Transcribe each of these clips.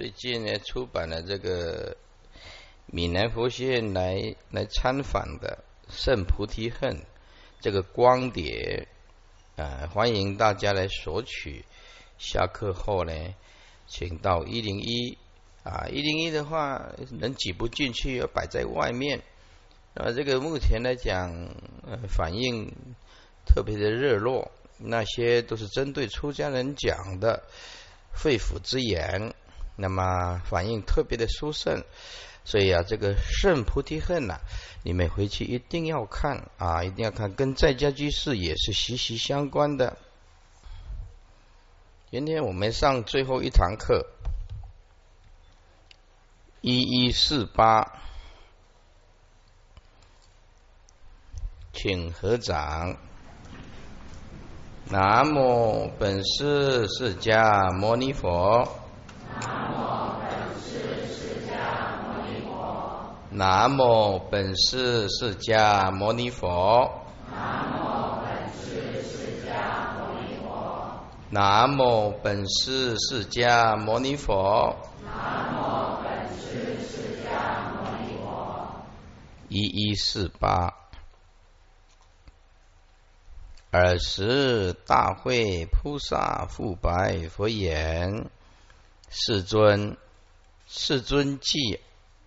最近呢出版了这个闽南佛学院来来参访的圣菩提恨这个光碟啊，欢迎大家来索取。下课后呢，请到一零一啊，一零一的话人挤不进去，要摆在外面。啊，这个目前来讲，呃，反应特别的热络，那些都是针对出家人讲的肺腑之言，那么反应特别的殊胜，所以啊，这个圣菩提恨呐，你们回去一定要看啊，一定要看，跟在家居士也是息息相关的。今天我们上最后一堂课，一一四八。请合掌。南无本师释迦牟尼佛。南无本师释迦牟尼佛。南无本师释迦牟尼佛。南无本师释迦牟尼佛。南无本师释迦牟尼佛。一一四八。尔时，大会菩萨复白佛言：“世尊，世尊即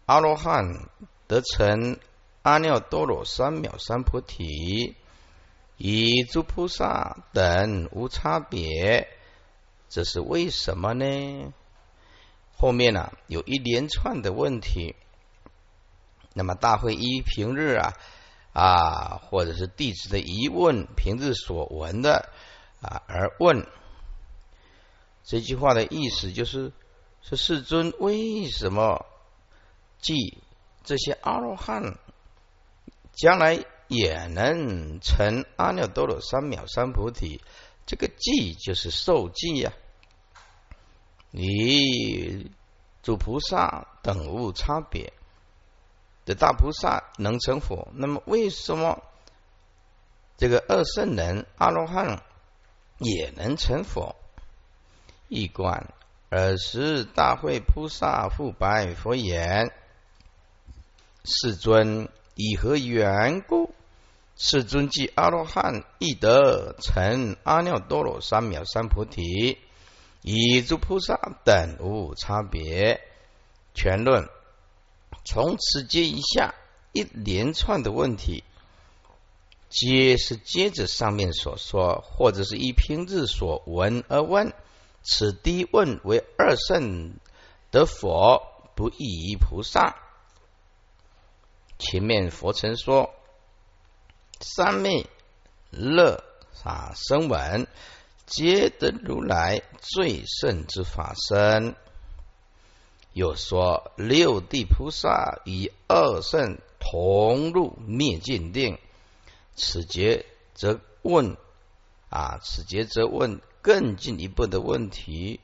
阿罗汉得成阿耨多罗三藐三菩提，与诸菩萨等无差别。这是为什么呢？后面呢有一连串的问题。那么大会一平日啊。”啊，或者是弟子的疑问，平日所闻的啊而问。这句话的意思就是：说世尊为什么记这些阿罗汉将来也能成阿耨多罗三藐三菩提？这个记就是受记呀。你诸菩萨等无差别。的大菩萨能成佛，那么为什么这个二圣人阿罗汉也能成佛？一观尔时大会菩萨复白佛言：“世尊，以何缘故？世尊即阿罗汉亦得成阿耨多罗三藐三菩提，以诸菩萨等无差别。”全论。从此接一下一连串的问题，皆是接着上面所说，或者是一篇日所闻而问。此第一问为二圣得佛不异于菩萨。前面佛曾说，三昧乐啊声闻，皆得如来最胜之法身。又说六地菩萨与二圣同入灭尽定，此节则问啊，此节则问更进一步的问题：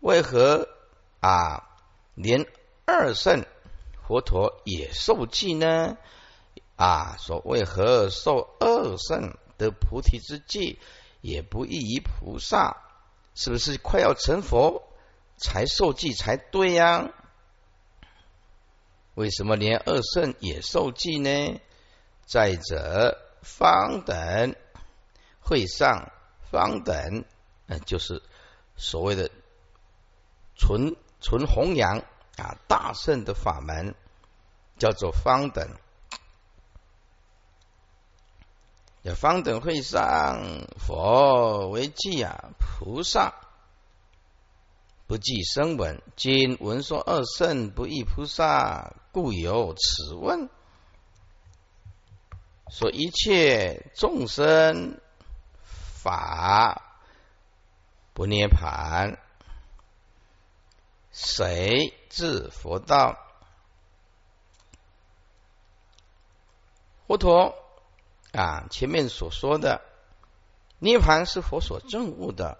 为何啊，连二圣佛陀也受记呢？啊，说为何受二圣得菩提之记也不异于菩萨？是不是快要成佛？才受记才对呀？为什么连二圣也受记呢？再者，方等会上方等，呃，就是所谓的纯纯弘扬啊大圣的法门，叫做方等。方等会上佛为记啊，菩萨。不记声闻，今闻说二圣不异菩萨，故有此问。说一切众生法不涅盘，谁至佛道？佛陀啊，前面所说的涅盘是佛所证悟的。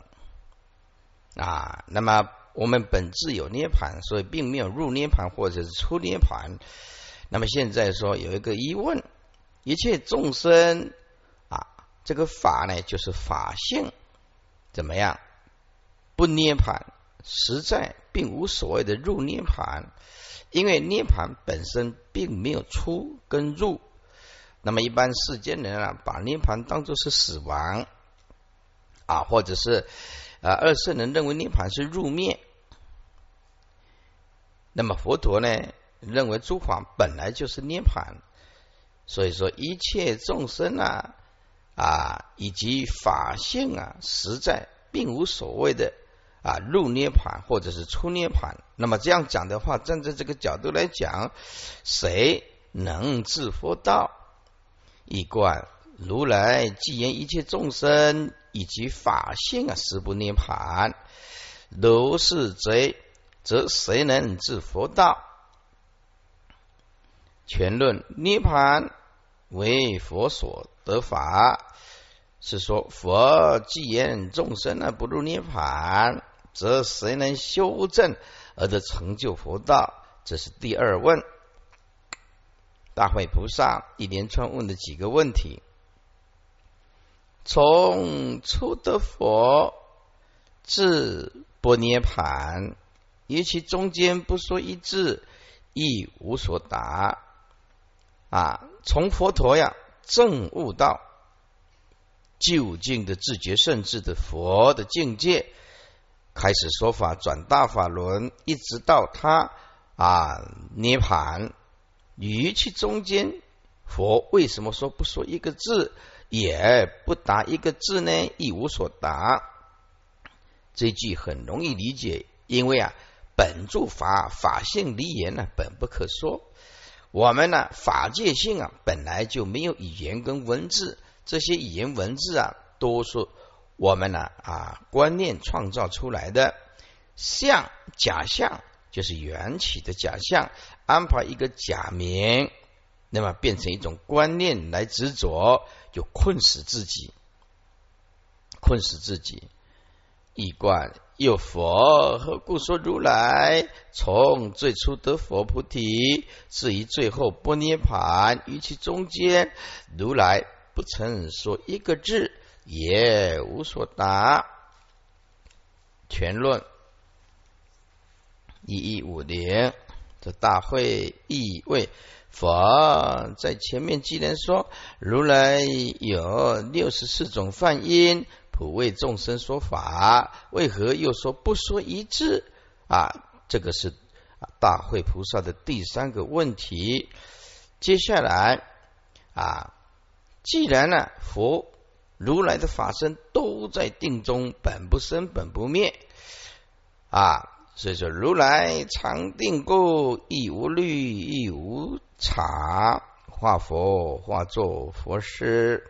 啊，那么我们本质有涅盘，所以并没有入涅盘或者是出涅盘。那么现在说有一个疑问：一切众生啊，这个法呢，就是法性怎么样？不涅盘，实在并无所谓的入涅盘，因为涅盘本身并没有出跟入。那么一般世间人啊，把涅盘当作是死亡啊，或者是啊二圣人认为涅盘是入灭。那么佛陀呢，认为诸法本来就是涅盘，所以说一切众生啊啊以及法性啊，实在并无所谓的啊入涅盘或者是出涅盘。那么这样讲的话，站在这个角度来讲，谁能治佛道？一观如来既言一切众生以及法性啊，实不涅盘，如是贼。则谁能治佛道？全论涅盘为佛所得法，是说佛既言众生呢不入涅盘，则谁能修正而得成就佛道？这是第二问。大会菩萨一连串问的几个问题：从初得佛至不涅盘。尤其中间不说一字，亦无所答。啊，从佛陀呀正悟到究竟的自觉甚至的佛的境界，开始说法转大法轮，一直到他啊涅盘。语其中间，佛为什么说不说一个字，也不答一个字呢？亦无所答。这句很容易理解，因为啊。本住法法性离言呢，本不可说。我们呢，法界性啊，本来就没有语言跟文字，这些语言文字啊，都是我们呢啊观念创造出来的。相假象就是缘起的假象，安排一个假名，那么变成一种观念来执着，就困死自己，困死自己。一观有佛，何故说如来从最初得佛菩提，至于最后不涅盘，于其中间，如来不曾说一个字，也无所答。全论一一五零，这大会意味佛在前面既然说如来有六十四种梵音。普为众生说法，为何又说不说一致啊？这个是大会菩萨的第三个问题。接下来啊，既然呢佛如来的法身都在定中，本不生，本不灭。啊，所以说如来常定故，亦无虑，亦无常，化佛化作佛师。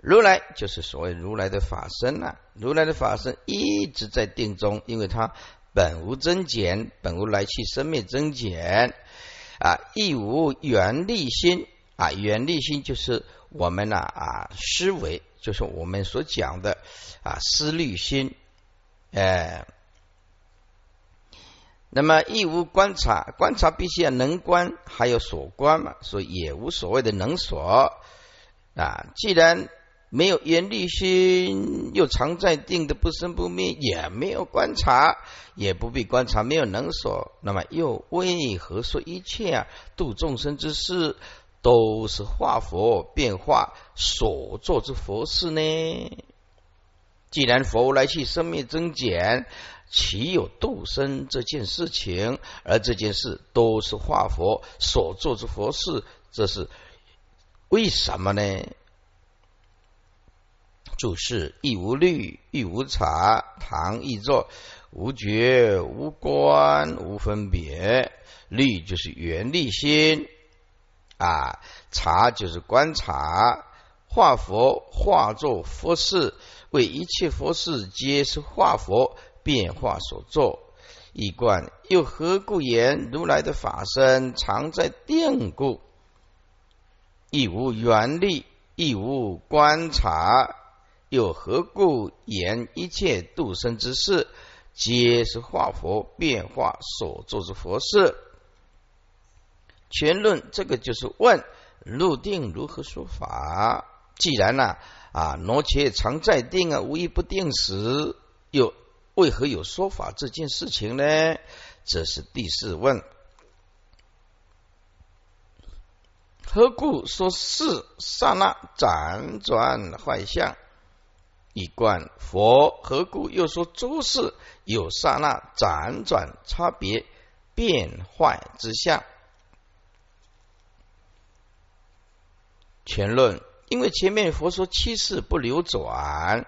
如来就是所谓如来的法身呐，如来的法身一直在定中，因为它本无增减，本无来去生灭增减。啊，亦无缘力心。啊，缘力心就是我们呐啊思维，就是我们所讲的啊思虑心，哎，那么亦无观察，观察必须要能观，还有所观嘛，所以也无所谓的能所啊，既然。没有严厉心，又常在定的不生不灭，也没有观察，也不必观察，没有能所，那么又为何说一切啊度众生之事都是化佛变化所做之佛事呢？既然佛来去生灭增减，岂有度生这件事情？而这件事都是化佛所做之佛事，这是为什么呢？注释：亦无虑，亦无察。唐亦作：无觉，无观，无分别。虑就是缘力心啊，察就是观察。化佛化作佛事，为一切佛事皆是化佛变化所作。一观又何故言如来的法身常在定故？亦无缘力，亦无观察。又何故言一切度生之事，皆是化佛变化所作之佛事？全论这个就是问入定如何说法？既然呢啊，罗切常在定啊，无一不定时，又为何有说法这件事情呢？这是第四问。何故说是刹那辗转坏相？一观佛何故又说诸事有刹那辗转差别变坏之相？全论，因为前面佛说七世不流转，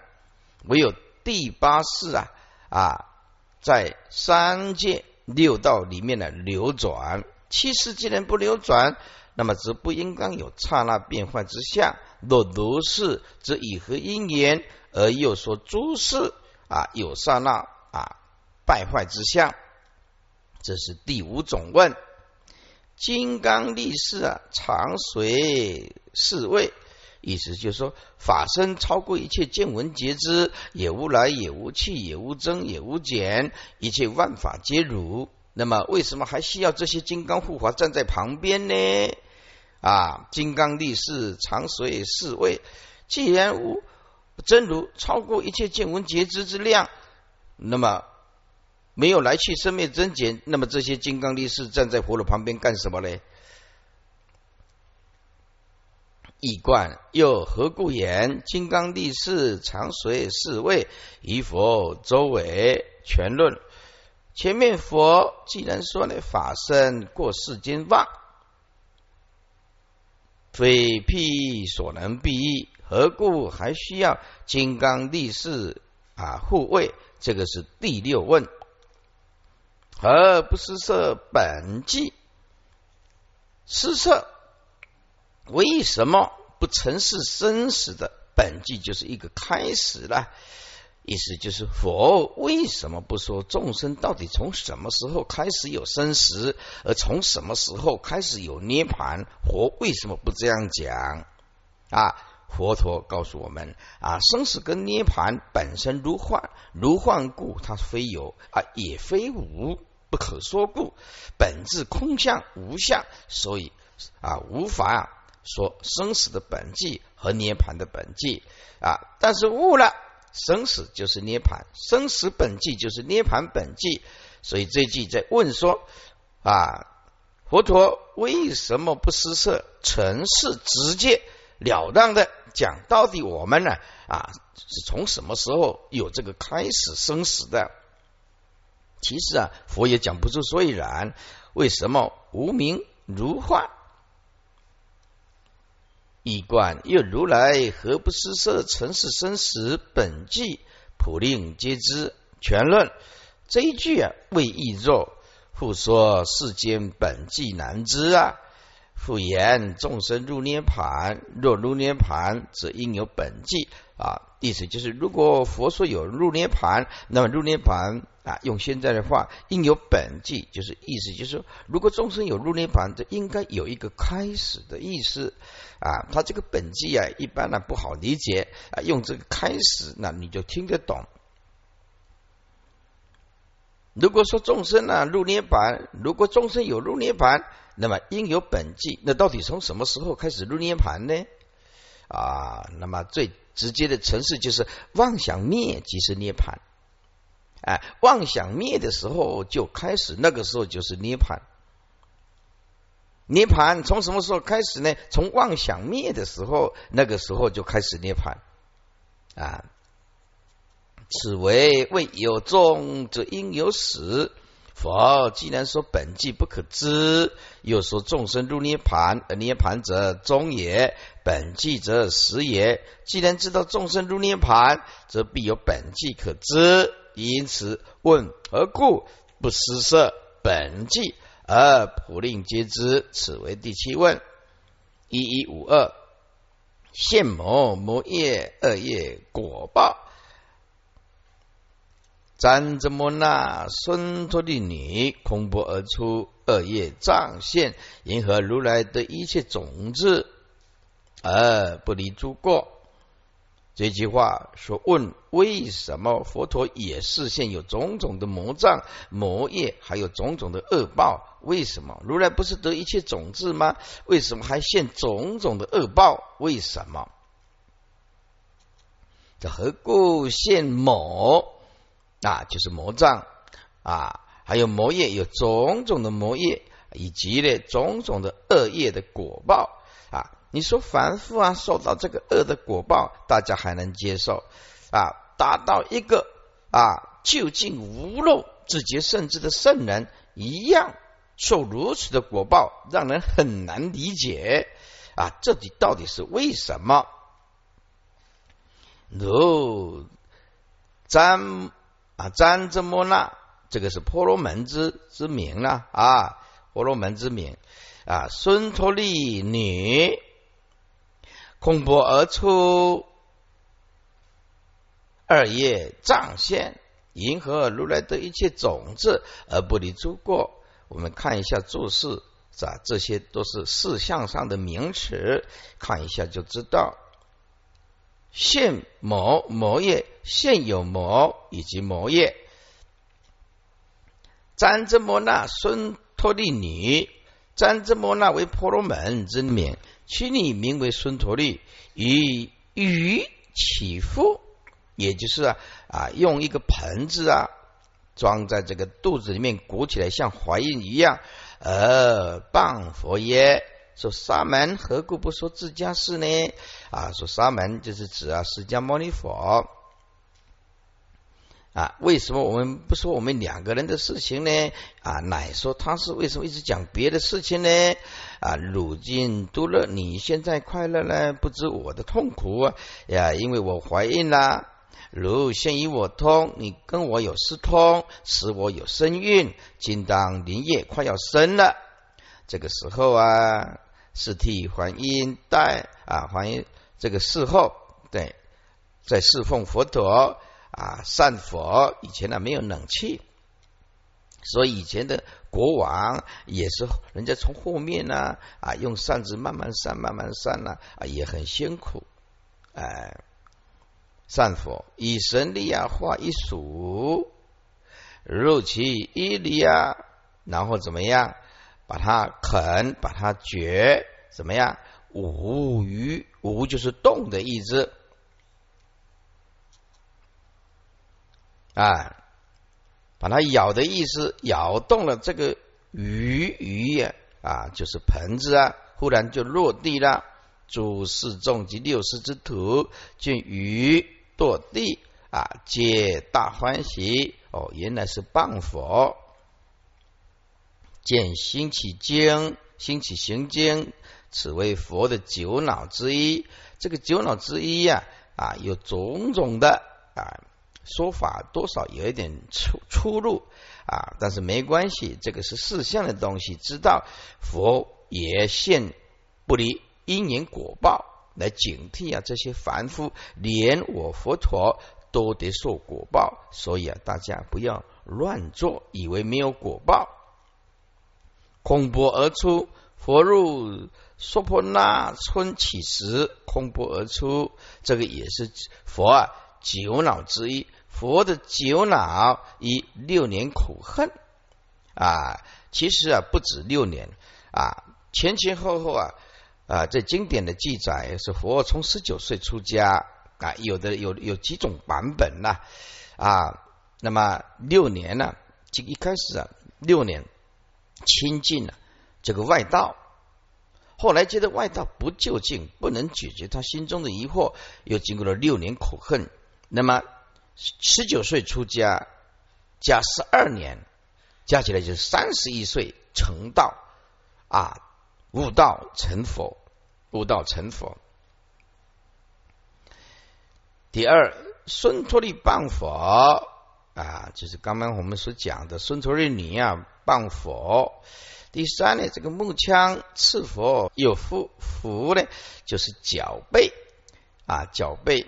唯有第八世啊啊，在三界六道里面的流转。七世既然不流转，那么则不应当有刹那变幻之相。若如是，则以何因缘而又说诸事啊有刹那啊败坏之相？这是第五种问。金刚力士啊，常随侍卫，意思就是说，法身超过一切见闻觉知，也无来也无去，也无增也无减，一切万法皆如。那么，为什么还需要这些金刚护法站在旁边呢？啊，金刚力士常随侍卫，既然无真如超过一切见闻觉知之量，那么。没有来去生灭增减，那么这些金刚力士站在佛的旁边干什么呢？一观又何故言金刚力士常随侍卫于佛周围？全论前面佛既然说呢，法身过世间望，非辟所能避，何故还需要金刚力士啊护卫？这个是第六问。而不是色本际，失色为什么不曾是生死的本际就是一个开始呢？意思就是佛为什么不说众生到底从什么时候开始有生死，而从什么时候开始有涅盘？佛为什么不这样讲啊？佛陀告诉我们啊，生死跟涅盘本身如幻，如幻故，它非有啊，也非无，不可说故，本质空相无相，所以啊，无法说生死的本际和涅盘的本际啊。但是悟了生死就是涅盘，生死本际就是涅盘本际，所以这句在问说啊，佛陀为什么不失色，尘世直接？了当的讲，到底我们呢啊是从什么时候有这个开始生死的？其实啊，佛也讲不出所以然。为什么无名如幻？一观又如来何不施设尘世生死本际普令皆知？全论这一句啊，为易若，复说世间本际难知啊。复言众生入涅盘，若入涅盘，则应有本际啊。意思就是，如果佛说有入涅盘，那么入涅盘啊，用现在的话，应有本际，就是意思就是，如果众生有入涅盘，这应该有一个开始的意思啊。他这个本际啊，一般呢不好理解啊，用这个开始，那你就听得懂。如果说众生呢入涅盘，如果众生有入涅盘。那么应有本际，那到底从什么时候开始入涅盘呢？啊，那么最直接的程式就是妄想灭即是涅盘，哎，妄想灭的时候就开始，那个时候就是涅盘。涅盘从什么时候开始呢？从妄想灭的时候，那个时候就开始涅盘啊。此为未有终，则应有始。佛既然说本际不可知，又说众生入涅盘，而涅盘则终也，本际则实也。既然知道众生入涅盘，则必有本际可知。因此问何故不施设本际而普令皆知？此为第七问。一一五二现魔魔业恶业果报。瞻怎摩那孙陀利女空波而出，恶业障现，迎合如来的一切种子，而不离诸过。这句话说：问为什么佛陀也是现有种种的魔障、魔业，还有种种的恶报？为什么如来不是得一切种子吗？为什么还现种种的恶报？为什么？这何故现魔？啊，就是魔障啊，还有魔业，有种种的魔业，以及呢种种的恶业的果报啊。你说凡夫啊，受到这个恶的果报，大家还能接受啊？达到一个啊究竟无漏自觉圣智的圣人一样受如此的果报，让人很难理解啊！这里到底是为什么？如詹啊詹遮摩那，这个是婆罗门之之名了啊，婆罗门之名啊，孙陀利女。空波而出，二叶障现，银河如来的一切种子而不离诸过。我们看一下注释，啊，这些都是事项上的名词，看一下就知道。现魔魔业，现有魔以及魔业。占之摩那孙托利女，占之摩那为婆罗门之名。其女名为孙陀利，以鱼起腹，也就是啊啊，用一个盆子啊装在这个肚子里面鼓起来，像怀孕一样。呃，谤佛耶？说沙门何故不说自家事呢？啊，说沙门就是指啊释迦牟尼佛。啊，为什么我们不说我们两个人的事情呢？啊，乃说他是为什么一直讲别的事情呢？啊，汝今都乐，你现在快乐呢？不知我的痛苦呀，因为我怀孕了。如现与我通，你跟我有私通，使我有身孕，今当临夜快要生了。这个时候啊，是替还因待啊，还因这个事后对，在侍奉佛陀。啊，善佛以前呢没有冷气，所以以前的国王也是人家从后面呢啊用扇子慢慢扇慢慢扇呢啊也很辛苦哎，善佛以神力啊化一数入其一里啊，然后怎么样把它啃把它嚼怎么样无鱼无就是动的意思。啊，把它咬的意思，咬动了这个鱼鱼呀，啊，就是盆子啊，忽然就落地了。诸四众及六世之徒见鱼堕地啊，皆大欢喜。哦，原来是谤佛。见兴起经，兴起行经，此为佛的九脑之一。这个九脑之一呀，啊，有种种的啊。说法多少有一点出出入啊，但是没关系，这个是事相的东西。知道佛也现不离因缘果报来警惕啊，这些凡夫连我佛陀都得受果报，所以啊，大家不要乱做，以为没有果报。空波而出，佛入娑婆那村起时，空波而出，这个也是佛啊九脑之一。佛的九脑以六年苦恨啊，其实啊不止六年啊，前前后后啊啊，这经典的记载是佛从十九岁出家啊，有的有有几种版本呐啊，那么六年呢，就一开始啊六年亲近了这个外道，后来觉得外道不究竟，不能解决他心中的疑惑，又经过了六年苦恨，那么。十九岁出家，加十二年，加起来就是三十一岁成道啊，悟道成佛，悟道成佛。第二，孙托利谤佛啊，就是刚刚我们所讲的孙陀利尼啊谤佛。第三呢，这个木枪刺佛有福福呢，就是脚背啊脚背。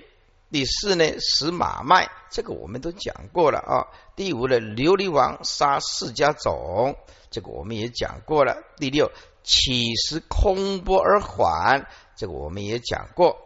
第四呢，使马脉，这个我们都讲过了啊。第五呢，琉璃王杀释迦种，这个我们也讲过了。第六，起时空波而缓，这个我们也讲过。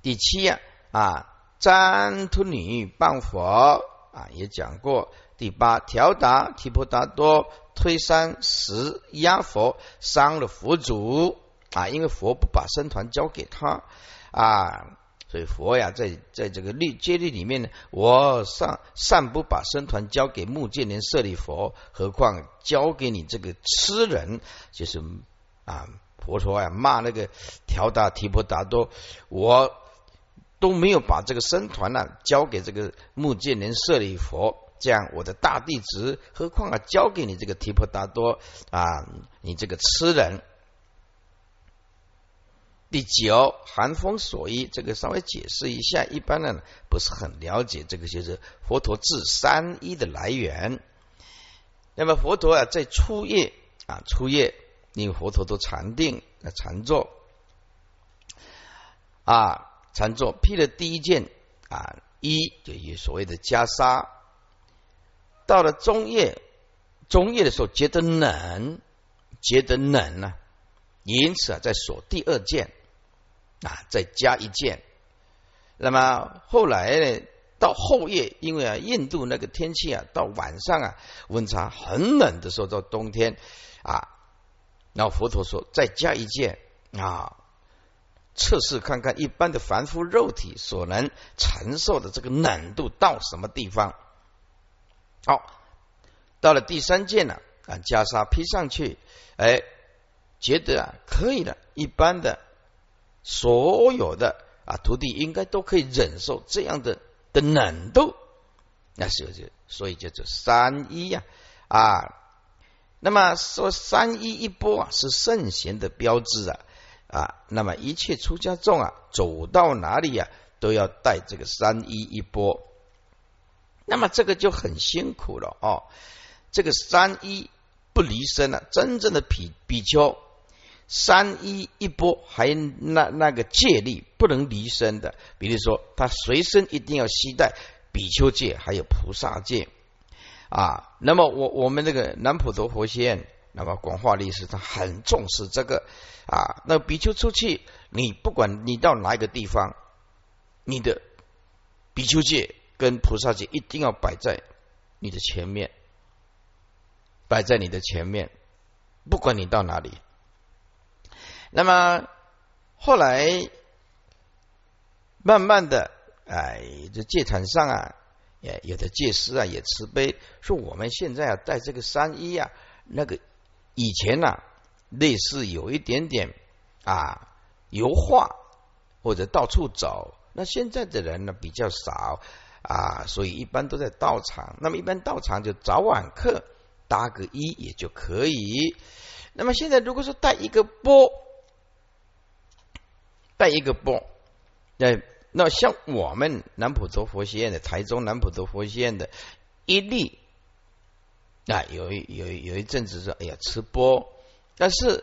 第七呀啊，占突女谤佛啊，也讲过。第八，调达提婆达多推山石压佛，伤了佛祖啊，因为佛不把僧团交给他啊。所以佛呀，在在这个律戒律里面呢，我上善不把僧团交给目犍连舍利佛，何况交给你这个痴人，就是啊，佛陀呀骂那个调达提婆达多，我都没有把这个僧团呢交给这个目犍连舍利佛，这样我的大弟子，何况啊交给你这个提婆达多啊，你这个痴人。第九，寒风所依，这个稍微解释一下，一般呢不是很了解这个，就是佛陀治三一的来源。那么佛陀啊，在初夜啊，初夜，因为佛陀都禅定啊，禅坐啊，禅坐披了第一件啊衣，就有所谓的袈裟。到了中夜，中夜的时候觉得冷，觉得冷呢，因此啊，在锁第二件。啊，再加一件。那么后来呢？到后夜，因为啊，印度那个天气啊，到晚上啊，温差很冷的时候，到冬天啊，然后佛陀说再加一件啊，测试看看一般的凡夫肉体所能承受的这个冷度到什么地方。好，到了第三件了啊，袈裟披上去，哎，觉得啊可以了，一般的。所有的啊徒弟应该都可以忍受这样的的冷度，那是就所以叫做三一呀啊。那么说三一一波啊是圣贤的标志啊啊。那么一切出家众啊走到哪里呀都要带这个三一一波。那么这个就很辛苦了哦。这个三一不离身了，真正的比比丘。三一一波，还那那个戒律不能离身的，比如说他随身一定要携带比丘戒，还有菩萨戒啊。那么我我们这个南普陀佛学院，那么广化律师他很重视这个啊。那比丘出去，你不管你到哪一个地方，你的比丘戒跟菩萨戒一定要摆在你的前面，摆在你的前面，不管你到哪里。那么后来慢慢的，哎，这戒坛上啊，也有的戒师啊也慈悲，说我们现在啊带这个三衣啊，那个以前呐，类似有一点点啊油画或者到处走，那现在的人呢比较少啊，所以一般都在道场。那么一般道场就早晚课搭个衣也就可以。那么现在如果说带一个波。带一个波，那那像我们南普陀佛学院的台中南普陀佛学院的一例啊，有一有有一阵子说，哎呀，吃播，但是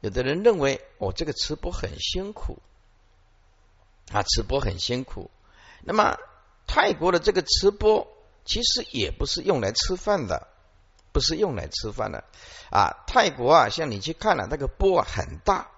有的人认为，哦，这个吃播很辛苦啊，吃播很辛苦。那么泰国的这个吃播，其实也不是用来吃饭的，不是用来吃饭的啊。泰国啊，像你去看了，那个钵很大。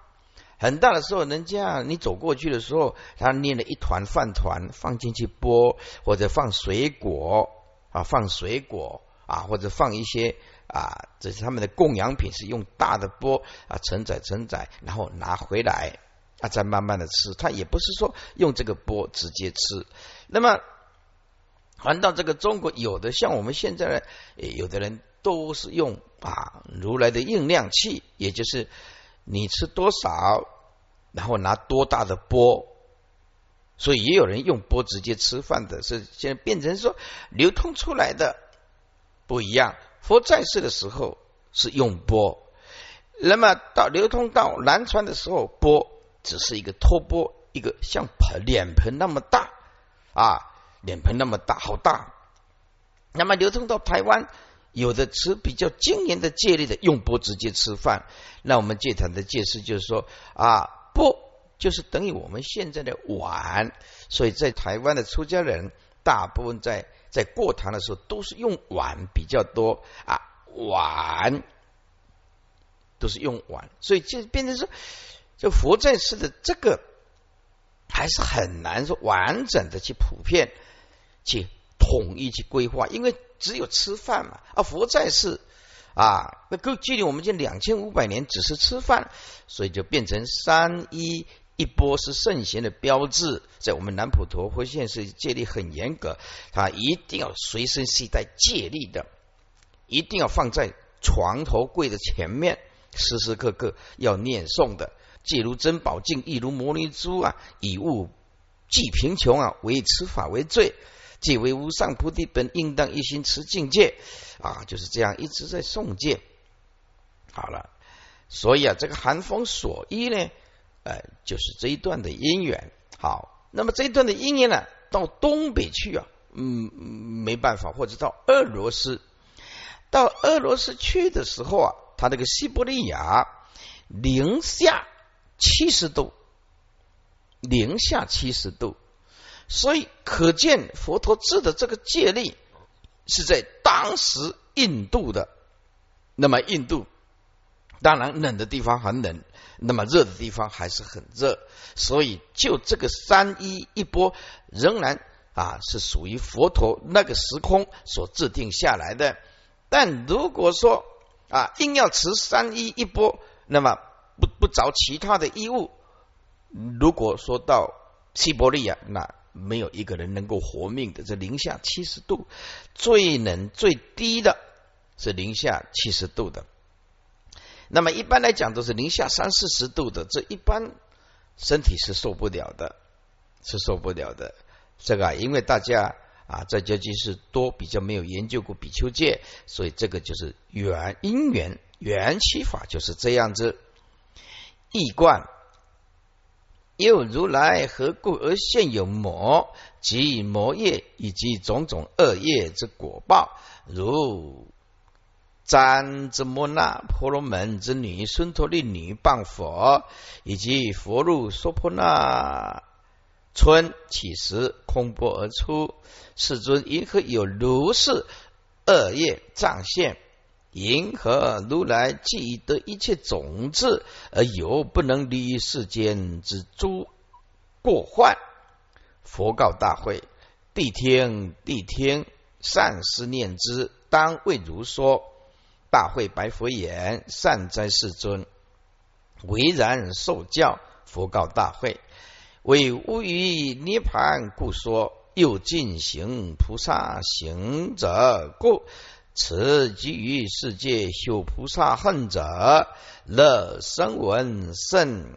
很大的时候，人家你走过去的时候，他捏了一团饭团放进去剥，或者放水果啊，放水果啊，或者放一些啊，这是他们的供养品，是用大的钵啊承载承载，然后拿回来啊，再慢慢的吃。他也不是说用这个钵直接吃。那么，还到这个中国，有的像我们现在呢，有的人都是用啊如来的应量器，也就是你吃多少。然后拿多大的钵，所以也有人用钵直接吃饭的，是现在变成说流通出来的不一样。佛在世的时候是用钵，那么到流通到南传的时候，钵只是一个托钵，一个像盆脸盆那么大啊，脸盆那么大，好大。那么流通到台湾，有的持比较精严的戒律的，用钵直接吃饭。那我们戒坛的戒师就是说啊。钵，就是等于我们现在的碗，所以在台湾的出家人，大部分在在过堂的时候都是用碗比较多啊，碗都是用碗，所以就变成说，就佛在世的这个还是很难说完整的去普遍去统一去规划，因为只有吃饭嘛，啊，佛在世。啊，那够距离我们这两千五百年只是吃饭，所以就变成三一一波是圣贤的标志，在我们南普陀佛现是戒律很严格，他一定要随身携带戒律的，一定要放在床头柜的前面，时时刻刻要念诵的。戒如珍宝镜，亦如摩尼珠啊！以物济贫穷啊，唯持法为罪。戒为无上菩提本，应当一心持境界啊！就是这样一直在诵戒。好了，所以啊，这个寒风所依呢，呃，就是这一段的因缘。好，那么这一段的因缘呢，到东北去啊，嗯，没办法，或者到俄罗斯，到俄罗斯去的时候啊，他那个西伯利亚零下。七十度，零下七十度，所以可见佛陀制的这个戒律是在当时印度的。那么印度当然冷的地方很冷，那么热的地方还是很热，所以就这个三一一波仍然啊是属于佛陀那个时空所制定下来的。但如果说啊硬要持三一一波，那么。不不着其他的衣物，如果说到西伯利亚，那没有一个人能够活命的。这零下七十度，最冷最低的是零下七十度的。那么一般来讲都是零下三四十度的，这一般身体是受不了的，是受不了的。这个因为大家啊在交际是多比较没有研究过比丘戒，所以这个就是缘因缘缘起法就是这样子。异观，又如来何故而现有魔及魔业以及种种恶业之果报？如瞻之摩那婆罗门之女孙陀利女谤佛，以及佛入娑婆那村起时空波而出，世尊因何有如是恶业障现？银河如来既得一切种子，而有不能离世间之诸过患。佛告大会：谛听，谛听！善思念之，当为如说。大会白佛言：善哉，世尊！唯然受教。佛告大会：为无余涅盘故说，又进行菩萨行者故。此即于世界修菩萨恨者，乐声闻圣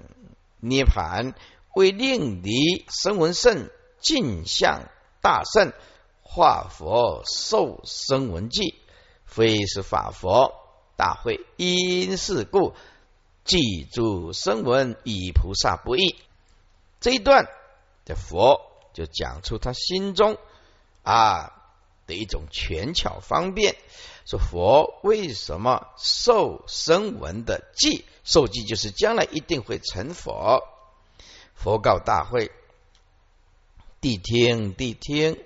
涅盘，为令离声闻圣尽向大圣化佛受声闻记，非是法佛大会。因是故，记住声闻与菩萨不异。这一段的佛就讲出他心中啊。的一种权巧方便，说佛为什么受声闻的记？受记就是将来一定会成佛。佛告大会：谛听，谛听，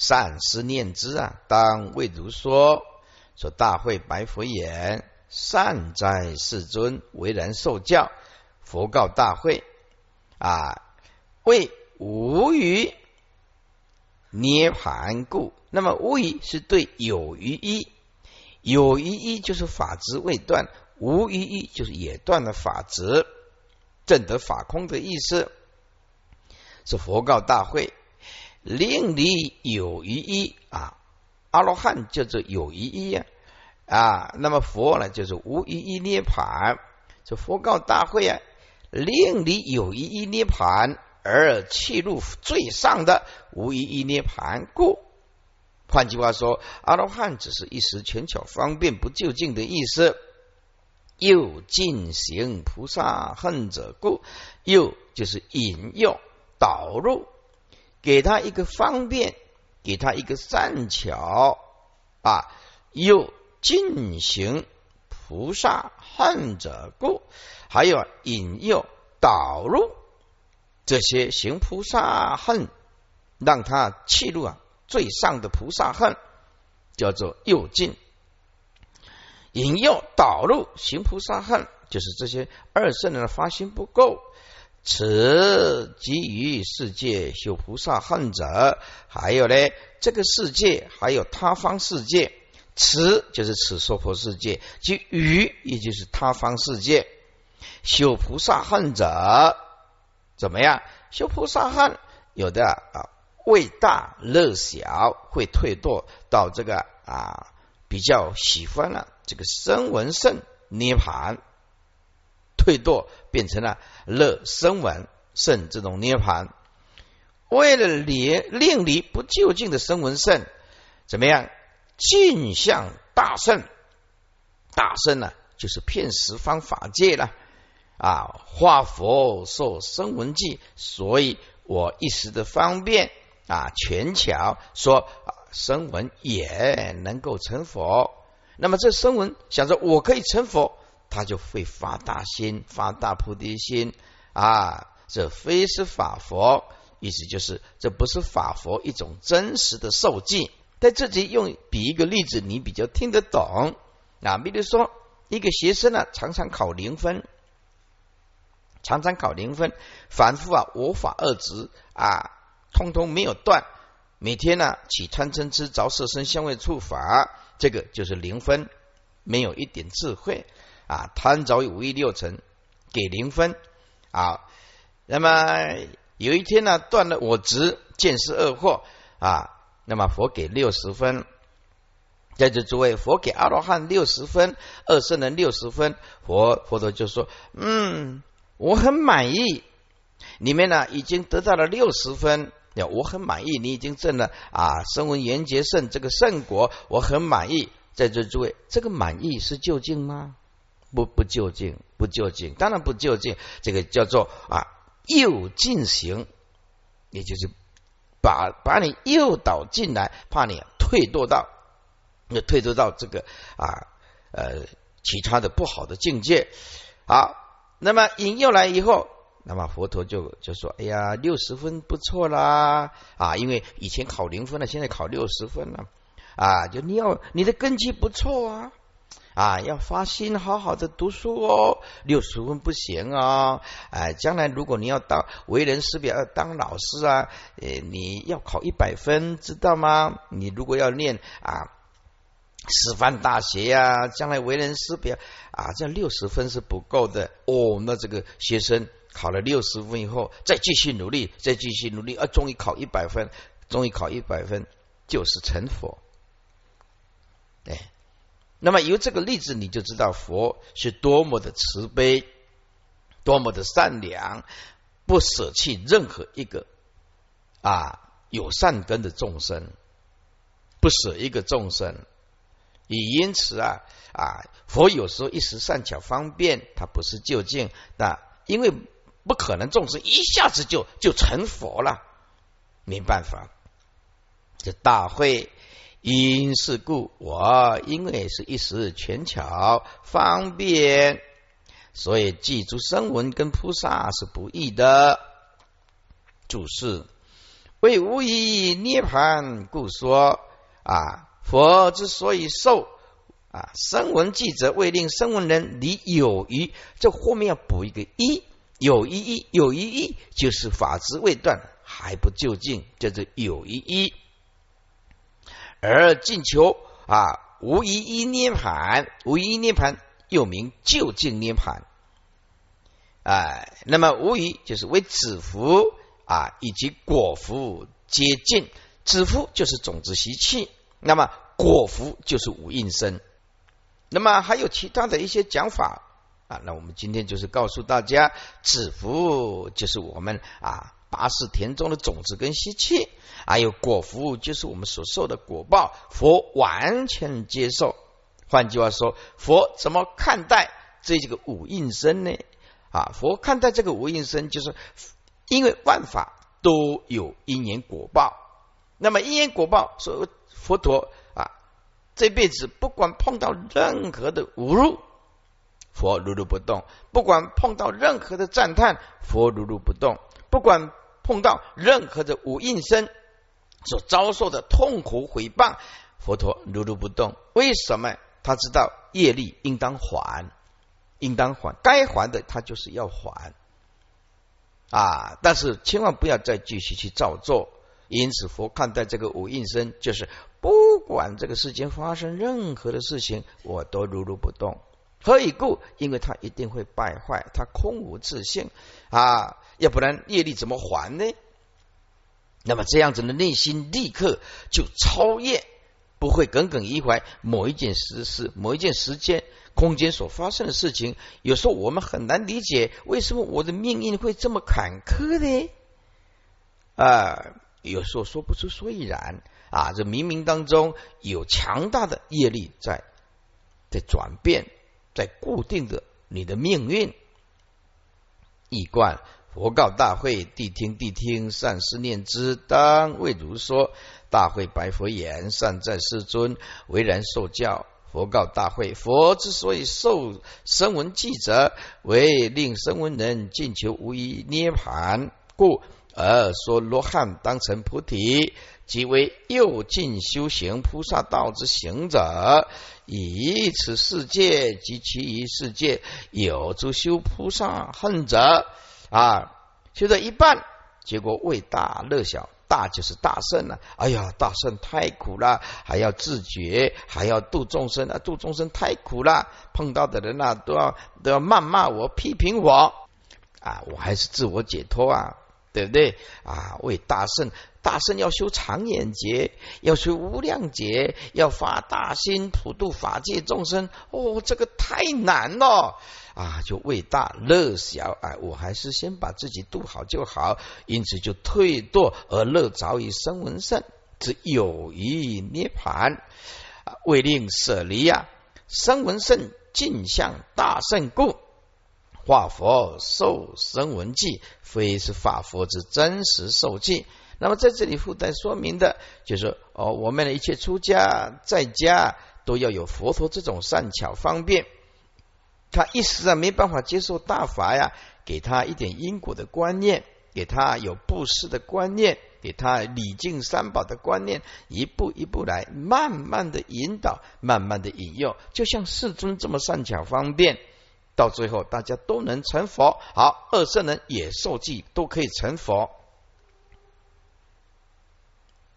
善思念之啊！当未如说。说大会白佛言：善哉，世尊，为人受教。佛告大会：啊，为无余。涅盘故，那么无疑是对有余一，有余一就是法执未断，无余一就是也断了法执，正得法空的意思。是佛告大会，令离有余一啊，阿罗汉叫做有余一呀啊，那么佛呢就是无余一涅盘。这佛告大会啊，令离有余一涅盘。而气入最上的无一一涅盘故，换句话说，阿罗汉只是一时权巧方便不就近的意思。又进行菩萨恨者故，又就是引诱导入，给他一个方便，给他一个善巧啊。又进行菩萨恨者故，还有引诱导入。这些行菩萨恨，让他弃入啊最上的菩萨恨，叫做诱进；引诱导入行菩萨恨，就是这些二圣人的发心不够。此即于世界修菩萨恨者，还有呢这个世界，还有他方世界。此就是此娑婆世界，即于也就是他方世界。修菩萨恨者怎么样？修菩萨恨，有的啊，位大乐小，会退堕到这个啊比较喜欢了这个声闻圣涅盘，退堕变成了乐生闻圣这种涅盘。为了离令离不究竟的声闻圣，怎么样？尽向大圣，大圣呢，就是骗十方法界了啊！化佛受生闻记，所以我一时的方便啊，全巧说声闻也能够成佛。那么这声闻想着我可以成佛，他就会发大心，发大菩提心啊！这非是法佛。意思就是，这不是法佛一种真实的受记。在这里用比一个例子，你比较听得懂啊。比如说，一个学生呢，常常考零分，常常考零分，反复啊，无法二执啊，通通没有断。每天呢，起贪嗔痴着色身香味触法，这个就是零分，没有一点智慧啊。贪着五欲六尘，给零分啊。那么。有一天呢，断了我执，见识恶祸啊，那么佛给六十分，在这诸位，佛给阿罗汉六十分，二圣人六十分，佛佛陀就说：“嗯，我很满意，你们呢已经得到了六十分，我很满意，你已经证了啊，声闻缘觉圣这个圣果，我很满意。在这诸位，这个满意是究竟吗？不不就近，不就近，当然不就近，这个叫做啊。”诱进行，也就是把把你诱导进来，怕你退堕到，那退堕到这个啊呃其他的不好的境界。好，那么引诱来以后，那么佛陀就就说：“哎呀，六十分不错啦啊！因为以前考零分了，现在考六十分了啊！就你要你的根基不错啊。”啊，要发心好好的读书哦，六十分不行啊！哎，将来如果你要当为人师表，要当老师啊，呃，你要考一百分，知道吗？你如果要念啊师范大学呀，将来为人师表啊，这六十分是不够的哦。那这个学生考了六十分以后，再继续努力，再继续努力，啊，终于考一百分，终于考一百分，就是成佛。哎。那么由这个例子，你就知道佛是多么的慈悲，多么的善良，不舍弃任何一个啊有善根的众生，不舍一个众生。也因此啊啊，佛有时候一时善巧方便，他不是就近，那因为不可能众生一下子就就成佛了，没办法，这大会。因是故，我因为是一时权巧方便，所以记住声闻跟菩萨是不易的。注释为无以涅盘故说啊，佛之所以受啊声闻记者，为令声闻人离有余。这后面要补一个一，有一一有一一，就是法执未断还不究竟，叫做有一一。而进求啊，无一一涅盘，无一涅盘又名究竟涅盘。哎，那么无疑就是为子福啊，以及果福接近。子福就是种子习气，那么果福就是无应身。那么还有其他的一些讲法啊，那我们今天就是告诉大家，子福就是我们啊。八世田中的种子跟吸气，还有果福，就是我们所受的果报。佛完全接受。换句话说，佛怎么看待这几个五应身呢？啊，佛看待这个五应身，就是因为万法都有因缘果报。那么因缘果报，所以佛陀啊，这辈子不管碰到任何的侮辱，佛如如不动；不管碰到任何的赞叹，佛如如不动；不管碰到任何的无应身所遭受的痛苦毁谤，佛陀如如不动。为什么？他知道业力应当还，应当还，该还的他就是要还啊！但是千万不要再继续去造作。因此，佛看待这个无应身，就是不管这个世间发生任何的事情，我都如如不动何以故？因为他一定会败坏，他空无自性啊，要不然业力怎么还呢？那么这样子的内心立刻就超越，不会耿耿于怀某一件实事、某一件时间、空间所发生的事情。有时候我们很难理解，为什么我的命运会这么坎坷呢？啊，有时候说不出所以然啊！这冥冥当中有强大的业力在在转变。在固定的你的命运，一贯佛告大会，谛听谛听，善思念之。当为如说，大会白佛言：善在世尊，为然受教。佛告大会：佛之所以受声闻记者，为令声闻人尽求无疑涅盘，故而说罗汉当成菩提。即为右进修行菩萨道之行者，以此世界及其余世界有诸修菩萨恨者啊，修到一半，结果为大乐小，大就是大圣了。哎呀，大圣太苦了，还要自觉，还要度众生啊，度众生太苦了，碰到的人啊，都要都要谩骂我，批评我啊，我还是自我解脱啊，对不对啊？为大圣。大圣要修长眼劫，要修无量劫，要发大心普度法界众生。哦，这个太难了啊！就为大乐小，哎，我还是先把自己度好就好。因此就退堕而乐早已生闻圣之有余涅盘，为令舍离呀，生闻圣尽向大圣故，化佛受生闻记，非是法佛之真实受记。那么在这里附带说明的，就是哦，我们的一切出家在家都要有佛陀这种善巧方便。他一时啊没办法接受大法呀，给他一点因果的观念，给他有布施的观念，给他礼敬三宝的观念，一步一步来，慢慢的引导，慢慢的引诱，就像世尊这么善巧方便，到最后大家都能成佛。好，二圣人也受记，都可以成佛。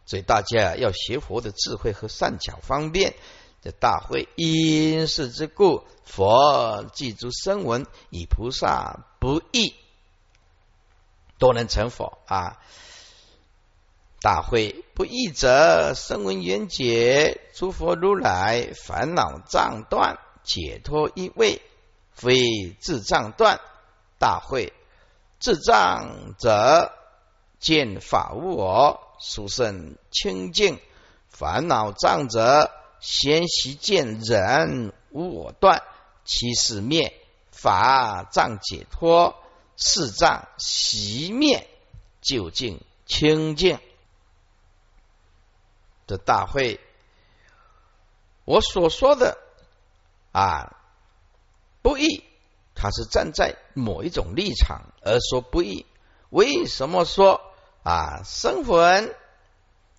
所以大家要学佛的智慧和善巧方便。这大会因是之故，佛记诸声闻，以菩萨不易都能成佛啊！大会不易者，声闻缘解，诸佛如来烦恼障断，解脱一位，非智障断。大会智障者，见法无我。殊胜清净，烦恼障者，先习见人无我断，其是灭，法障解脱，事障习灭，究竟清净。这大会，我所说的啊不易，他是站在某一种立场而说不易。为什么说？啊，生魂、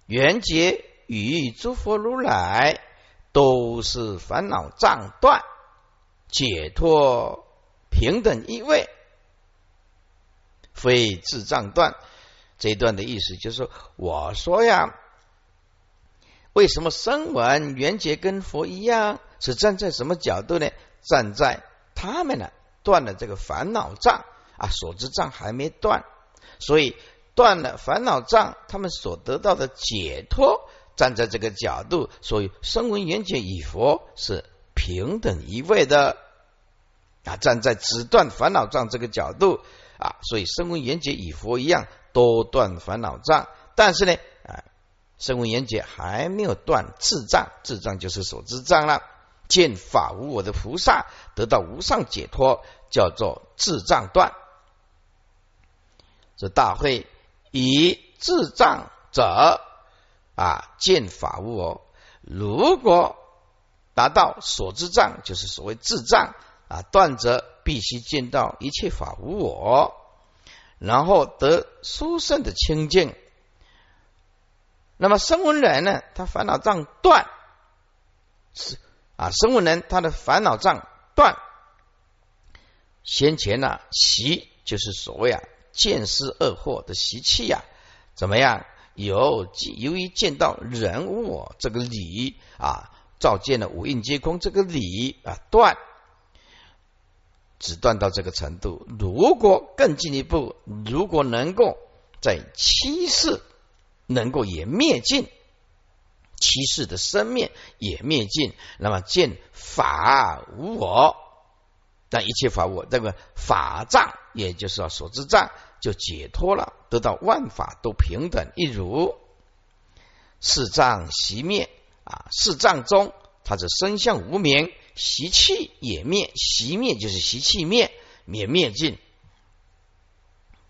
缘结与诸佛如来都是烦恼障断、解脱平等一味，非智障断。这一段的意思就是，我说呀，为什么声闻、缘结跟佛一样？是站在什么角度呢？站在他们呢断了这个烦恼障啊，所知障还没断，所以。断了烦恼障，他们所得到的解脱，站在这个角度，所以声闻缘觉与佛是平等一位的啊。站在只断烦恼障这个角度啊，所以声闻缘觉与佛一样都断烦恼障，但是呢啊，声闻缘觉还没有断智障，智障就是所知障了。见法无我的菩萨得到无上解脱，叫做智障断。这大会。以智障者啊，见法无我。如果达到所知障，就是所谓智障啊，断则必须见到一切法无我，然后得殊胜的清净。那么声闻人呢，他烦恼障断是啊，声闻人他的烦恼障断，先前呢习就是所谓啊。见思恶惑的习气呀，怎么样？由由于见到人我这个理啊，照见了五蕴皆空这个理啊断，只断到这个程度。如果更进一步，如果能够在七世能够也灭尽，七世的生灭也灭尽，那么见法无我，那一切法无我这个法障，也就是说所知障就解脱了，得到万法都平等一如。四障习灭啊，四障中它是生相无名，习气也灭，习灭就是习气灭，灭灭尽，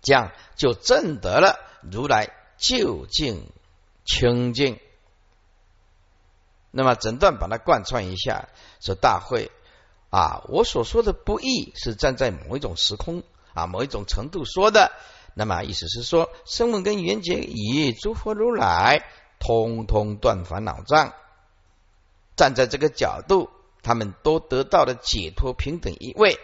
这样就证得了如来究竟清净。那么整段把它贯穿一下，说大会啊，我所说的不易是站在某一种时空啊，某一种程度说的。那么意思是说，声闻跟缘觉以诸佛如来。通通断烦恼障，站在这个角度，他们都得到了解脱平等一位，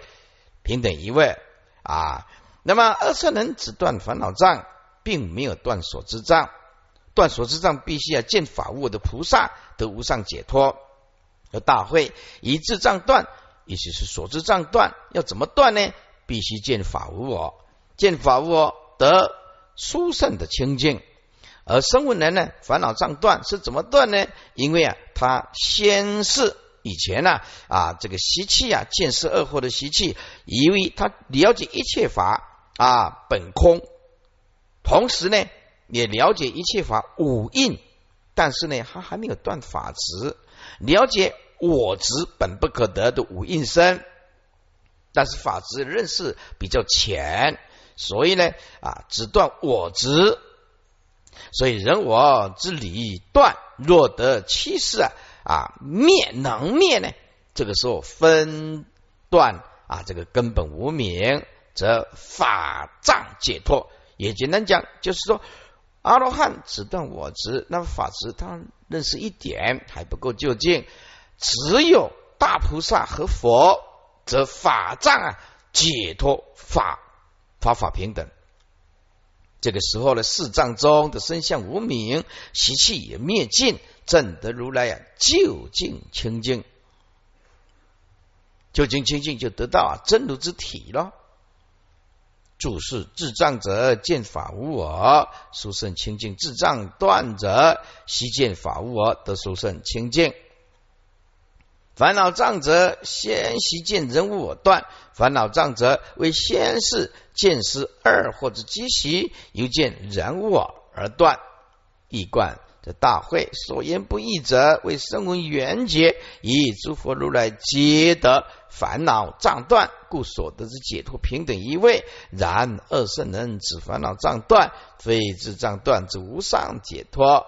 平等一位啊。那么二圣人只断烦恼障，并没有断所知障，断所知障必须要见法物的菩萨得无上解脱。而大会以智障断，意思是所知障断，要怎么断呢？必须见法无我，见法无我得殊胜的清净。而声闻人呢，烦恼障断是怎么断呢？因为啊，他先是以前呢啊，这个习气啊，见识二惑的习气，以为他了解一切法啊本空，同时呢也了解一切法五印，但是呢，他还没有断法执，了解我执本不可得的五印身，但是法执认识比较浅，所以呢啊，只断我执。所以人我之理断，若得七世啊啊灭能灭呢？这个时候分断啊，这个根本无名，则法障解脱。也简单讲，就是说阿罗汉只断我执，那么法执他认识一点还不够究竟。只有大菩萨和佛，则法障啊解脱，法法法平等。这个时候呢，四藏中的身相无名，习气也灭尽，正得如来啊究竟清净，究竟清净就得到啊真如之体了。注释：智障者见法无我，殊胜清净；智障断者悉见法无我，得殊胜清净。烦恼障者先习见人无我断，烦恼障者为先是见识二或者积习，由见人无我而断。一贯这大会所言不义者，为声闻缘觉，以诸佛如来皆得烦恼障断，故所得之解脱平等一位。然二圣人指烦恼障断，非智障断之无上解脱。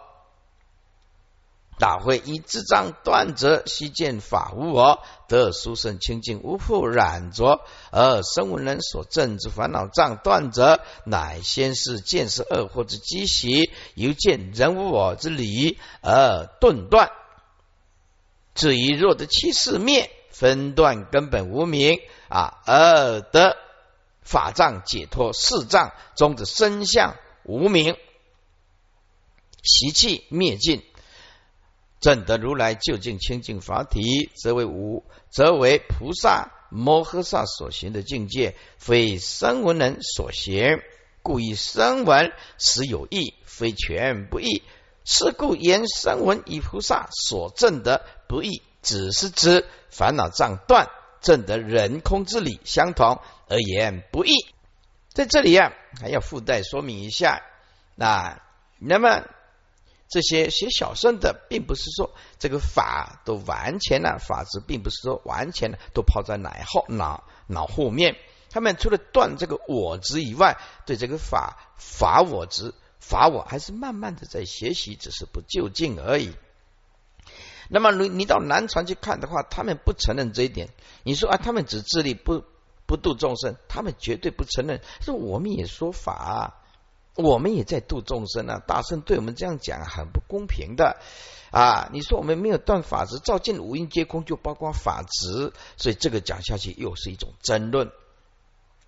大会以智障断则悉见法无我，得殊胜清净，无复染着。而声闻人所证之烦恼障断者，乃先是见识恶或之积习，由见人无我之理而顿断。至于若得七世灭，分断根本无名啊，而得法障解脱，四障中的身相无名，习气灭尽。正得如来究竟清净法体，则为无，则为菩萨摩诃萨所行的境界，非声闻人所行，故以声闻实有义，非全不义。是故言声闻以菩萨所证的不义，只是指烦恼障断，证得人空之理相同而言不易。在这里啊，还要附带说明一下，那那么。这些写小圣的，并不是说这个法都完全了，法执并不是说完全的都抛在脑后脑脑后面。他们除了断这个我执以外，对这个法法我执法我还是慢慢的在学习，只是不就近而已。那么你你到南传去看的话，他们不承认这一点。你说啊，他们只自力不不度众生，他们绝对不承认。说我们也说法。我们也在度众生啊！大圣对我们这样讲很不公平的啊！你说我们没有断法执，照见五蕴皆空，就包括法执，所以这个讲下去又是一种争论，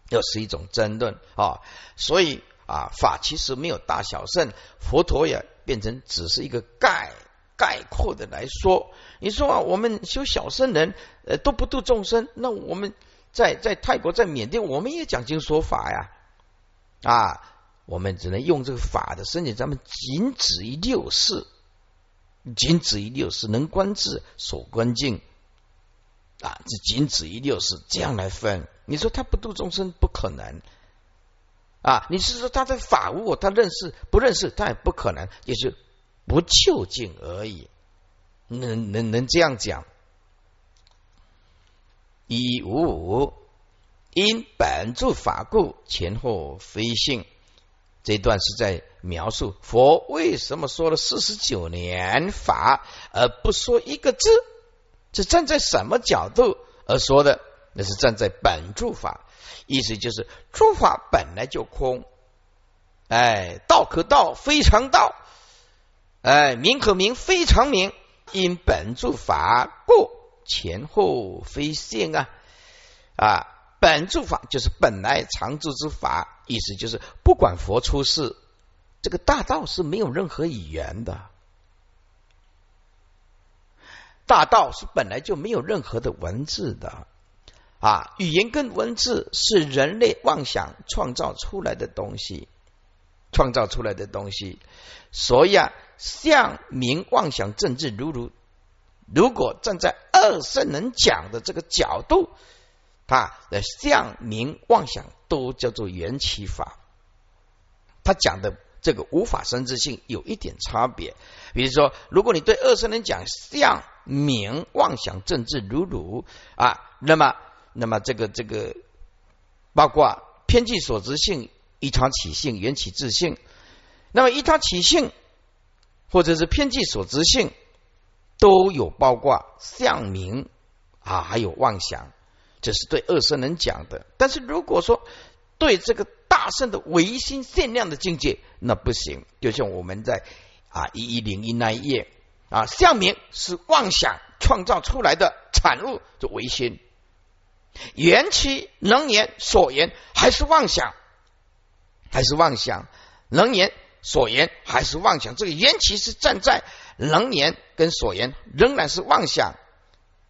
又是一种争论啊！所以啊，法其实没有大小圣，佛陀也变成只是一个概概括的来说。你说啊，我们修小圣人呃都不度众生，那我们在在泰国在缅甸，我们也讲经说法呀，啊，我们只能用这个法的身体，咱们仅止于六世，仅止于六世，能观智，守观境，啊，这仅止于六世，这样来分。你说他不度众生，不可能。啊，你是说他在法务，他认识不认识，他也不可能，也就不究竟而已。能能能这样讲？一五五因本住法故，前后非性。这段是在描述佛为什么说了四十九年法，而不说一个字。是站在什么角度而说的？那是站在本住法。意思就是，诸法本来就空，哎，道可道，非常道，哎，名可名，非常名，因本住法故，前后非现啊啊！本住法就是本来常住之法，意思就是，不管佛出世，这个大道是没有任何语言的，大道是本来就没有任何的文字的。啊，语言跟文字是人类妄想创造出来的东西，创造出来的东西。所以啊，相明妄想政治如如，如果站在二圣人讲的这个角度，他的相明妄想都叫做缘起法。他讲的这个无法生之性有一点差别。比如说，如果你对二圣人讲相明妄想政治如如啊，那么。那么这个这个包括偏见所执性、一他起性、缘起自性，那么一他起性或者是偏见所执性都有包括相名啊，还有妄想，这是对二圣人讲的。但是如果说对这个大圣的唯心限量的境界，那不行。就像我们在啊一一零一那一页啊，相名是妄想创造出来的产物，就唯心。缘起能言所言还是妄想，还是妄想？能言所言还是妄想？这个缘起是站在能言跟所言，仍然是妄想。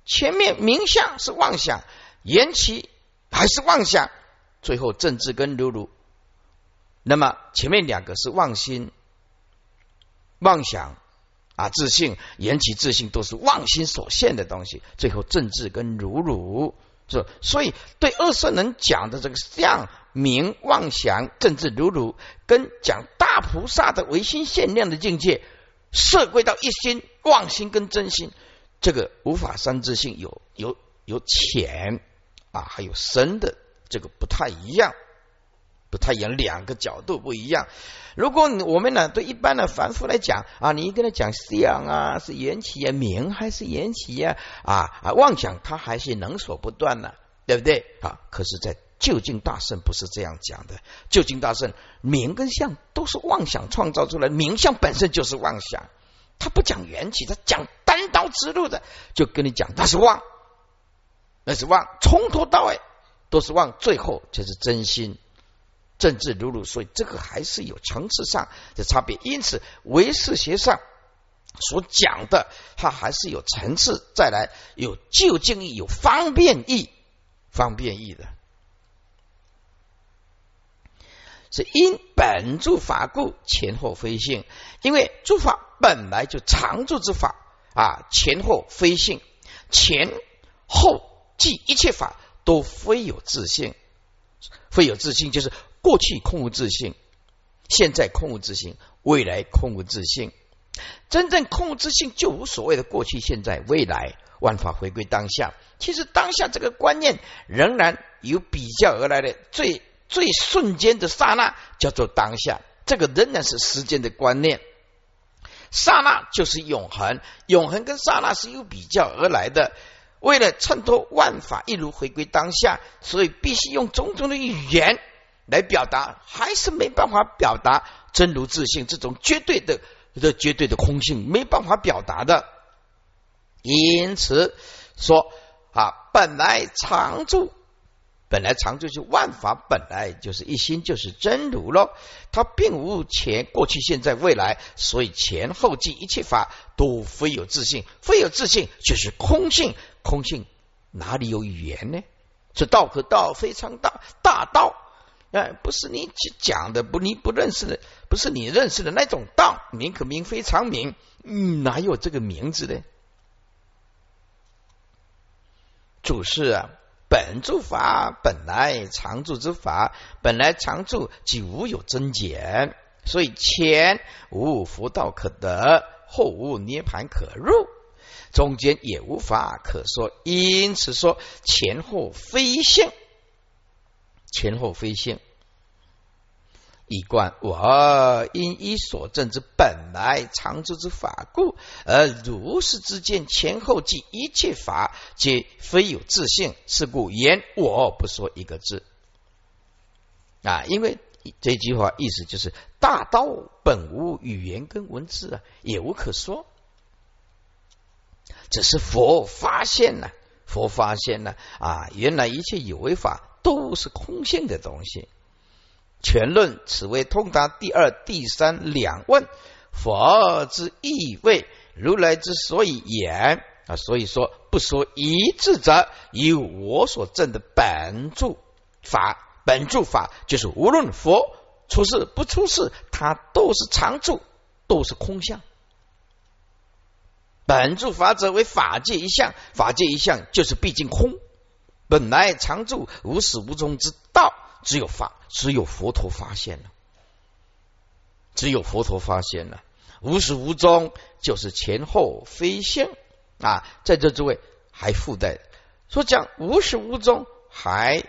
前面名相是妄想，缘起还是妄想？最后政治跟如如，那么前面两个是妄心、妄想啊，自信、缘起、自信都是妄心所现的东西。最后政治跟如如。是，所以对二圣人讲的这个相名妄想政治如如，跟讲大菩萨的唯心限量的境界，设归到一心妄心跟真心，这个无法三智性有有有浅啊，还有深的，这个不太一样。不太一样，两个角度不一样。如果我们呢对一般的凡夫来讲啊，你跟他讲相啊，是缘起啊，名还是缘起呀？啊啊，妄想他还是能所不断呢，对不对？啊，可是，在究竟大圣不是这样讲的。究竟大圣，名跟相都是妄想创造出来，名相本身就是妄想。他不讲缘起，他讲单刀直入的，就跟你讲那是妄，那是妄，从头到尾都是妄，最后才是真心。政治如如，所以这个还是有层次上的差别。因此，唯识学上所讲的，它还是有层次，再来有就近义，有方便义，方便义的，是因本住法故，前后非性。因为诸法本来就常住之法啊，前后非性，前后即一切法都非有自性，非有自性就是。过去空无自性，现在空无自性，未来空无自性。真正空无自性，就无所谓的过去、现在、未来，万法回归当下。其实当下这个观念，仍然有比较而来的最最瞬间的刹那，叫做当下。这个仍然是时间的观念，刹那就是永恒，永恒跟刹那是有比较而来的。为了衬托万法一如回归当下，所以必须用种种的语言。来表达还是没办法表达真如自性这种绝对的的绝对的空性，没办法表达的。因此说啊，本来常住，本来常住就万法本来就是一心，就是真如咯。它并无前、过去、现在、未来，所以前后继一切法都非有自性，非有自性就是空性。空性哪里有语言呢？这道可道非常大，大道哎，不是你讲的，不你不认识的，不是你认识的那种道，名可名非常名，嗯，哪有这个名字呢？主是啊，本住法本来常住之法，本来常住即无有增减，所以前无佛道可得，后无涅盘可入。中间也无法可说，因此说前后非相，前后非性。以观我因依所证之本来常住之法故，而如是之见前后即一切法皆非有自性，是故言我不说一个字啊！因为这句话意思就是大道本无语言跟文字啊，也无可说。只是佛发现了，佛发现了啊！原来一切有为法都是空性的东西。全论此为通达第二、第三两问，佛之意味，如来之所以言啊。所以说不说一字者，以我所证的本住法，本住法就是无论佛出世不出世，它都是常住，都是空相。本住法则为法界一项，法界一项就是毕竟空，本来常住无始无终之道，只有法，只有佛陀发现了，只有佛陀发现了无始无终，就是前后非相啊！在这诸位还附带说讲无始无终还。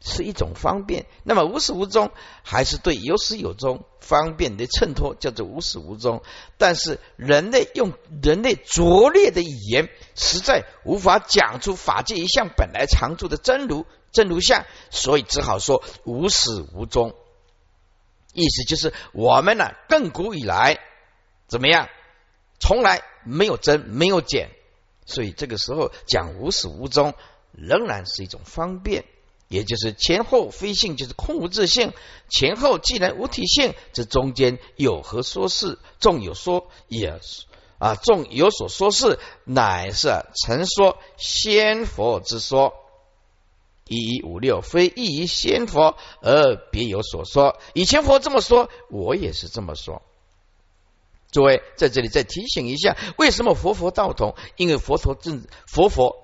是一种方便，那么无始无终还是对有始有终方便的衬托，叫做无始无终。但是人类用人类拙劣的语言，实在无法讲出法界一向本来常住的真如真如相，所以只好说无始无终。意思就是我们呢，亘古以来怎么样，从来没有增没有减，所以这个时候讲无始无终，仍然是一种方便。也就是前后非性，就是空无自性。前后既然无体性，这中间有何说是？众有说也啊，众有所说是，乃是曾说先佛之说。一一五六非异于先佛而别有所说。以前佛这么说，我也是这么说。诸位在这里再提醒一下，为什么佛佛道同？因为佛陀正佛佛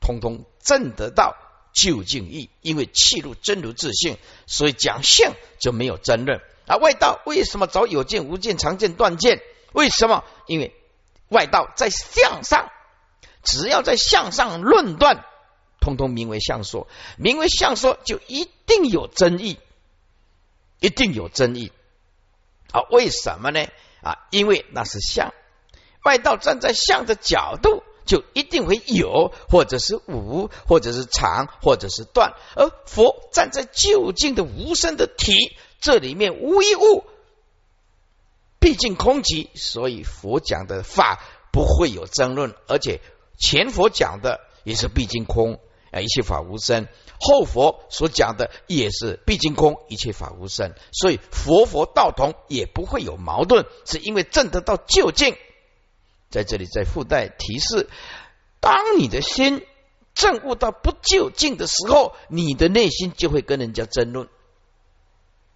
通通正得道。究竟义，因为气入真如自性，所以讲性就没有争论。而外道为什么找有见无见、常见断见？为什么？因为外道在相上，只要在相上论断，通通名为相说，名为相说就一定有争议，一定有争议。啊，为什么呢？啊，因为那是相，外道站在相的角度。就一定会有，或者是无，或者是长，或者是断。而佛站在究竟的无声的体，这里面无一物，毕竟空寂，所以佛讲的法不会有争论。而且前佛讲的也是毕竟空，啊，一切法无生；后佛所讲的也是毕竟空，一切法无生。所以佛佛道同也不会有矛盾，是因为证得到究竟。在这里再附带提示：当你的心证悟到不究竟的时候，你的内心就会跟人家争论，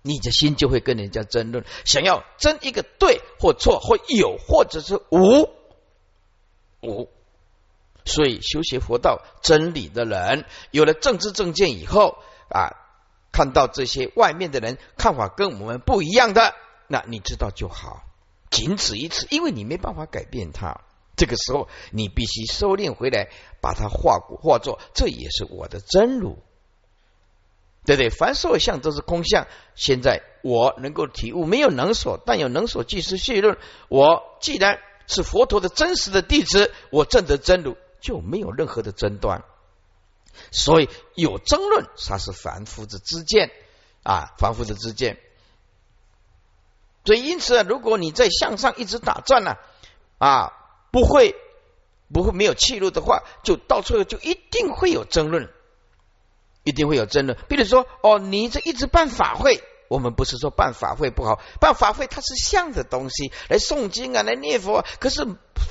你的心就会跟人家争论，想要争一个对或错，或有或者是无无。所以修学佛道真理的人，有了正知正见以后啊，看到这些外面的人看法跟我们不一样的，那你知道就好。仅此一次，因为你没办法改变它。这个时候，你必须收敛回来，把它化化作，这也是我的真如，对对？凡所有相都是空相。现在我能够体悟，没有能所，但有能所即是绪论。我既然是佛陀的真实的弟子，我证得真如，就没有任何的争端。所以有争论，它是凡夫的知见啊，凡夫的知见。所以，因此啊，如果你在向上一直打转呢，啊，不会不会没有气路的话，就到最后就一定会有争论，一定会有争论。比如说，哦，你这一直办法会，我们不是说办法会不好，办法会它是像的东西，来诵经啊，来念佛。可是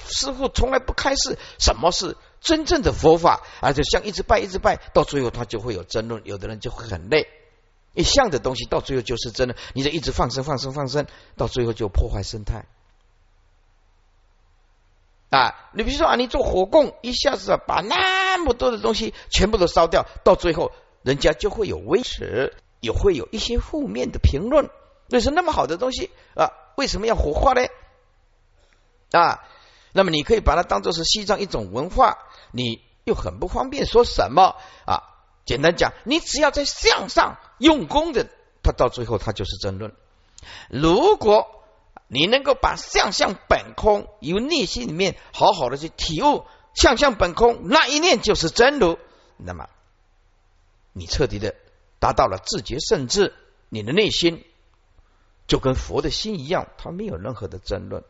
师傅从来不开示什么是真正的佛法啊，就像一直拜一直拜，到最后他就会有争论，有的人就会很累。一像的东西到最后就是真的，你就一直放生放生放生，到最后就破坏生态。啊，你比如说啊，你做火供，一下子把那么多的东西全部都烧掉，到最后人家就会有微词，也会有一些负面的评论。那是那么好的东西啊，为什么要火化呢？啊，那么你可以把它当做是西藏一种文化，你又很不方便说什么啊？简单讲，你只要在向上用功的，他到最后他就是争论。如果你能够把相相本空由内心里面好好的去体悟，相相本空那一念就是真如，那么你彻底的达到了自觉甚至，你的内心就跟佛的心一样，他没有任何的争论。